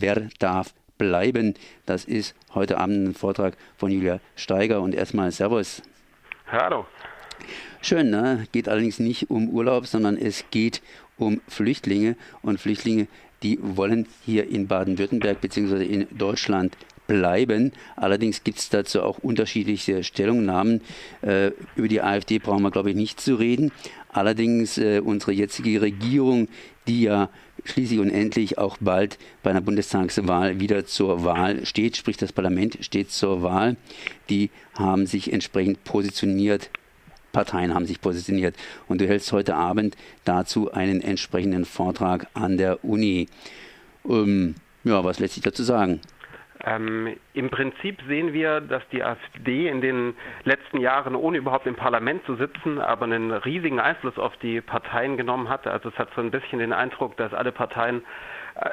Wer darf bleiben? Das ist heute Abend ein Vortrag von Julia Steiger und erstmal Servus. Hallo. Schön, ne? Geht allerdings nicht um Urlaub, sondern es geht um Flüchtlinge und Flüchtlinge, die wollen hier in Baden-Württemberg bzw. in Deutschland bleiben. Allerdings gibt es dazu auch unterschiedliche Stellungnahmen. Äh, über die AfD brauchen wir, glaube ich, nicht zu reden. Allerdings äh, unsere jetzige Regierung, die ja schließlich und endlich auch bald bei einer Bundestagswahl wieder zur Wahl steht, sprich das Parlament steht zur Wahl, die haben sich entsprechend positioniert Parteien haben sich positioniert. Und du hältst heute Abend dazu einen entsprechenden Vortrag an der Uni. Ähm, ja, was lässt sich dazu sagen? Ähm, Im Prinzip sehen wir, dass die AfD in den letzten Jahren, ohne überhaupt im Parlament zu sitzen, aber einen riesigen Einfluss auf die Parteien genommen hat. Also es hat so ein bisschen den Eindruck, dass alle Parteien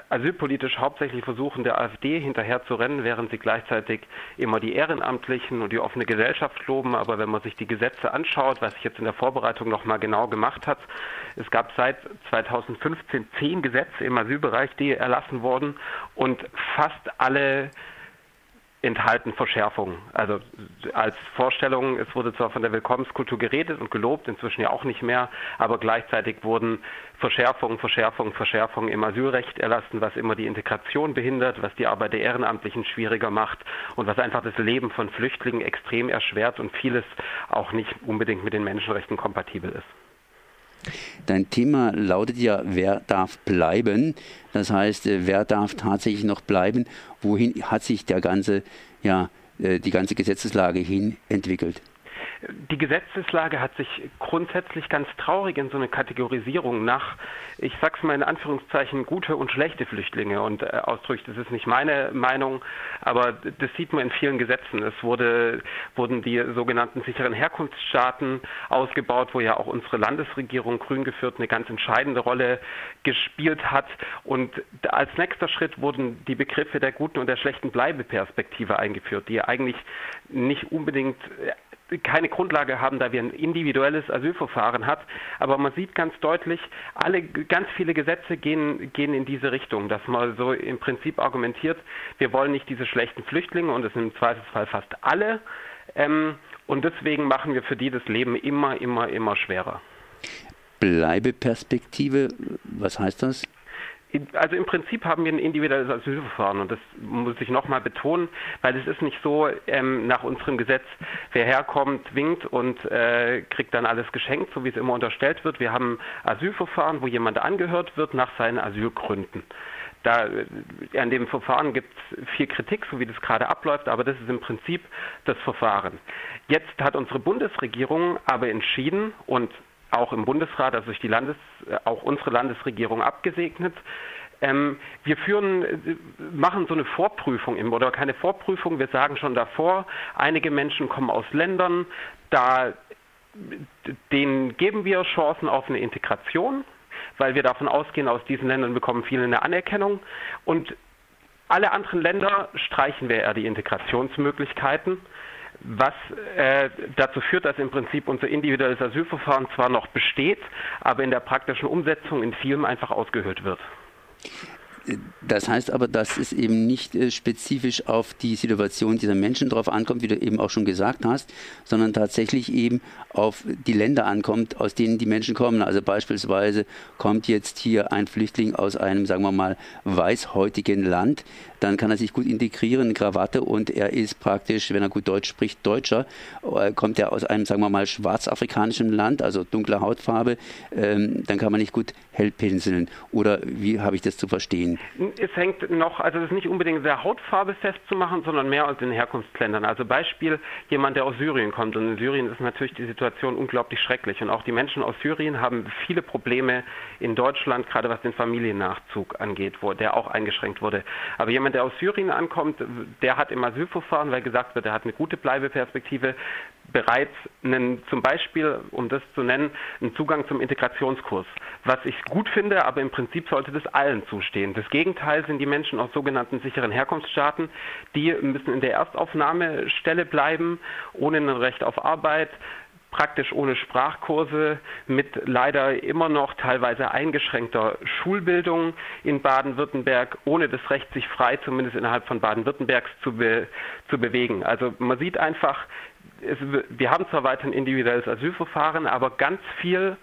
asylpolitisch hauptsächlich versuchen, der AfD hinterherzurennen, während sie gleichzeitig immer die Ehrenamtlichen und die offene Gesellschaft loben. Aber wenn man sich die Gesetze anschaut, was sich jetzt in der Vorbereitung nochmal genau gemacht hat, es gab seit 2015 zehn Gesetze im Asylbereich, die erlassen wurden und fast alle enthalten Verschärfungen. Also als Vorstellung, es wurde zwar von der Willkommenskultur geredet und gelobt, inzwischen ja auch nicht mehr, aber gleichzeitig wurden Verschärfungen, Verschärfungen, Verschärfungen im Asylrecht erlassen, was immer die Integration behindert, was die Arbeit der Ehrenamtlichen schwieriger macht und was einfach das Leben von Flüchtlingen extrem erschwert und vieles auch nicht unbedingt mit den Menschenrechten kompatibel ist. Dein Thema lautet ja, wer darf bleiben? Das heißt, äh, wer darf tatsächlich noch bleiben? Wohin hat sich der ganze, ja, äh, die ganze Gesetzeslage hin entwickelt? Die Gesetzeslage hat sich grundsätzlich ganz traurig in so eine Kategorisierung nach, ich sag's mal in Anführungszeichen, gute und schlechte Flüchtlinge und äh, ausdrückt. Das ist nicht meine Meinung, aber das sieht man in vielen Gesetzen. Es wurde, wurden die sogenannten sicheren Herkunftsstaaten ausgebaut, wo ja auch unsere Landesregierung grün geführt eine ganz entscheidende Rolle gespielt hat. Und als nächster Schritt wurden die Begriffe der guten und der schlechten Bleibeperspektive eingeführt, die eigentlich nicht unbedingt keine Grundlage haben, da wir ein individuelles Asylverfahren hat. Aber man sieht ganz deutlich, alle, ganz viele Gesetze gehen, gehen in diese Richtung, dass man so im Prinzip argumentiert, wir wollen nicht diese schlechten Flüchtlinge und es sind im Zweifelsfall fast alle. Ähm, und deswegen machen wir für die das Leben immer, immer, immer schwerer. Bleibeperspektive, was heißt das? Also im Prinzip haben wir ein individuelles Asylverfahren und das muss ich nochmal betonen, weil es ist nicht so ähm, nach unserem Gesetz, wer herkommt, winkt und äh, kriegt dann alles geschenkt, so wie es immer unterstellt wird. Wir haben Asylverfahren, wo jemand angehört wird nach seinen Asylgründen. Da, äh, an dem Verfahren gibt es viel Kritik, so wie das gerade abläuft, aber das ist im Prinzip das Verfahren. Jetzt hat unsere Bundesregierung aber entschieden und auch im Bundesrat, also durch die Landes, äh, auch unsere Landesregierung abgesegnet. Ähm, wir führen, äh, machen so eine Vorprüfung im, oder keine Vorprüfung, wir sagen schon davor, einige Menschen kommen aus Ländern, da denen geben wir Chancen auf eine Integration, weil wir davon ausgehen, aus diesen Ländern bekommen viele eine Anerkennung und alle anderen Länder streichen wir eher die Integrationsmöglichkeiten was äh, dazu führt, dass im Prinzip unser individuelles Asylverfahren zwar noch besteht, aber in der praktischen Umsetzung in vielem einfach ausgehöhlt wird. Das heißt aber, dass es eben nicht äh, spezifisch auf die Situation dieser Menschen drauf ankommt, wie du eben auch schon gesagt hast, sondern tatsächlich eben auf die Länder ankommt, aus denen die Menschen kommen. Also beispielsweise kommt jetzt hier ein Flüchtling aus einem, sagen wir mal, weißhäutigen Land, dann kann er sich gut integrieren, Krawatte und er ist praktisch, wenn er gut Deutsch spricht, Deutscher. Äh, kommt er aus einem, sagen wir mal, schwarzafrikanischen Land, also dunkle Hautfarbe, ähm, dann kann man nicht gut hell pinseln. Oder wie habe ich das zu verstehen? Es hängt noch, also es ist nicht unbedingt der Hautfarbe festzumachen, sondern mehr aus den Herkunftsländern. Also Beispiel jemand, der aus Syrien kommt. Und in Syrien ist natürlich die Situation unglaublich schrecklich. Und auch die Menschen aus Syrien haben viele Probleme in Deutschland, gerade was den Familiennachzug angeht, wo der auch eingeschränkt wurde. Aber jemand, der aus Syrien ankommt, der hat im Asylverfahren, weil gesagt wird, er hat eine gute Bleibeperspektive, bereits einen, zum Beispiel, um das zu nennen, einen Zugang zum Integrationskurs. Was ich gut finde, aber im Prinzip sollte das allen zustehen. Das Gegenteil sind die Menschen aus sogenannten sicheren Herkunftsstaaten, die müssen in der Erstaufnahmestelle bleiben, ohne ein Recht auf Arbeit, praktisch ohne Sprachkurse, mit leider immer noch teilweise eingeschränkter Schulbildung in Baden-Württemberg, ohne das Recht, sich frei zumindest innerhalb von Baden-Württembergs zu, be zu bewegen. Also man sieht einfach, es, wir haben zwar weiter ein individuelles Asylverfahren, aber ganz viel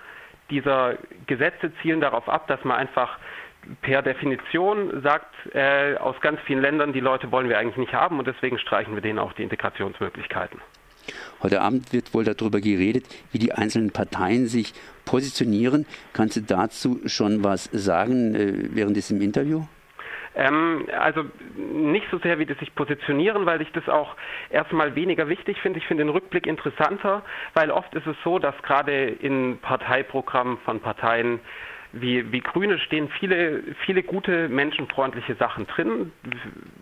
dieser Gesetze zielen darauf ab, dass man einfach per Definition sagt, äh, aus ganz vielen Ländern, die Leute wollen wir eigentlich nicht haben und deswegen streichen wir denen auch die Integrationsmöglichkeiten. Heute Abend wird wohl darüber geredet, wie die einzelnen Parteien sich positionieren. Kannst du dazu schon was sagen äh, während diesem Interview? Ähm, also nicht so sehr, wie die sich positionieren, weil ich das auch erstmal weniger wichtig finde. Ich finde den Rückblick interessanter, weil oft ist es so, dass gerade in Parteiprogrammen von Parteien wie, wie Grüne stehen viele, viele gute menschenfreundliche Sachen drin,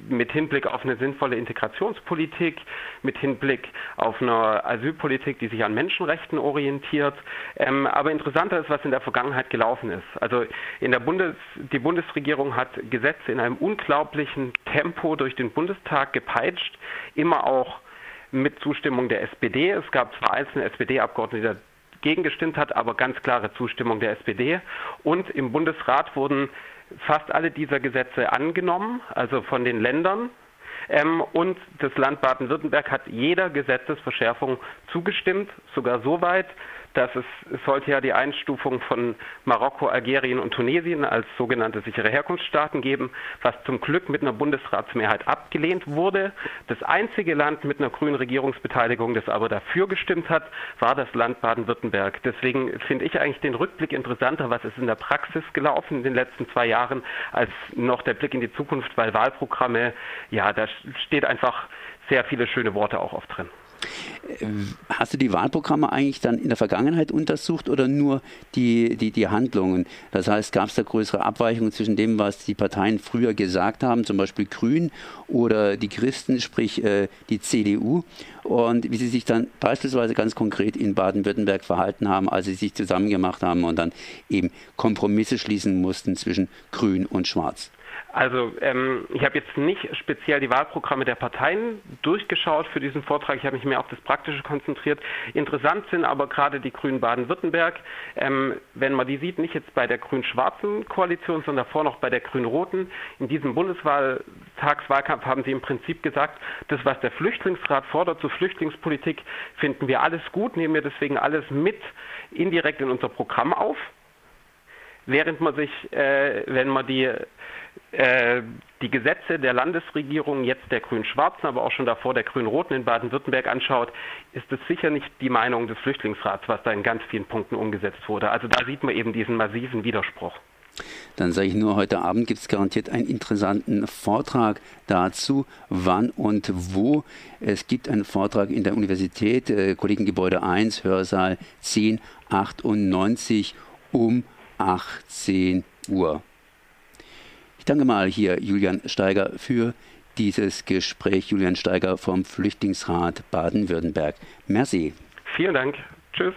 mit Hinblick auf eine sinnvolle Integrationspolitik, mit Hinblick auf eine Asylpolitik, die sich an Menschenrechten orientiert. Ähm, aber interessanter ist, was in der Vergangenheit gelaufen ist. Also in der Bundes, die Bundesregierung hat Gesetze in einem unglaublichen Tempo durch den Bundestag gepeitscht, immer auch mit Zustimmung der SPD. Es gab zwar einzelne SPD-Abgeordnete, gegengestimmt hat, aber ganz klare Zustimmung der SPD. Und im Bundesrat wurden fast alle dieser Gesetze angenommen, also von den Ländern. Ähm, und das Land Baden-Württemberg hat jeder Gesetzesverschärfung zugestimmt, sogar so weit, dass es, es sollte ja die Einstufung von Marokko, Algerien und Tunesien als sogenannte sichere Herkunftsstaaten geben, was zum Glück mit einer Bundesratsmehrheit abgelehnt wurde. Das einzige Land mit einer grünen Regierungsbeteiligung, das aber dafür gestimmt hat, war das Land Baden-Württemberg. Deswegen finde ich eigentlich den Rückblick interessanter, was ist in der Praxis gelaufen in den letzten zwei Jahren, als noch der Blick in die Zukunft, weil Wahlprogramme, ja, da steht einfach sehr viele schöne Worte auch oft drin. Hast du die Wahlprogramme eigentlich dann in der Vergangenheit untersucht oder nur die, die, die Handlungen? Das heißt, gab es da größere Abweichungen zwischen dem, was die Parteien früher gesagt haben, zum Beispiel Grün oder die Christen, sprich äh, die CDU, und wie sie sich dann beispielsweise ganz konkret in Baden-Württemberg verhalten haben, als sie sich zusammengemacht haben und dann eben Kompromisse schließen mussten zwischen Grün und Schwarz? Also ähm, ich habe jetzt nicht speziell die Wahlprogramme der Parteien durchgeschaut für diesen Vortrag. Ich habe mich mehr auf das Praktische konzentriert. Interessant sind aber gerade die Grünen Baden-Württemberg. Ähm, wenn man die sieht, nicht jetzt bei der grün-schwarzen Koalition, sondern davor noch bei der grün-roten. In diesem Bundeswahltagswahlkampf haben sie im Prinzip gesagt, das, was der Flüchtlingsrat fordert zur Flüchtlingspolitik, finden wir alles gut, nehmen wir deswegen alles mit indirekt in unser Programm auf während man sich, äh, wenn man die die Gesetze der Landesregierung, jetzt der Grün-Schwarzen, aber auch schon davor der Grün-Roten in Baden-Württemberg anschaut, ist es sicher nicht die Meinung des Flüchtlingsrats, was da in ganz vielen Punkten umgesetzt wurde. Also da sieht man eben diesen massiven Widerspruch. Dann sage ich nur, heute Abend gibt es garantiert einen interessanten Vortrag dazu, wann und wo. Es gibt einen Vortrag in der Universität, äh, Kollegengebäude 1, Hörsaal 1098 um 18 Uhr. Ich danke mal hier Julian Steiger für dieses Gespräch. Julian Steiger vom Flüchtlingsrat Baden-Württemberg. Merci. Vielen Dank. Tschüss.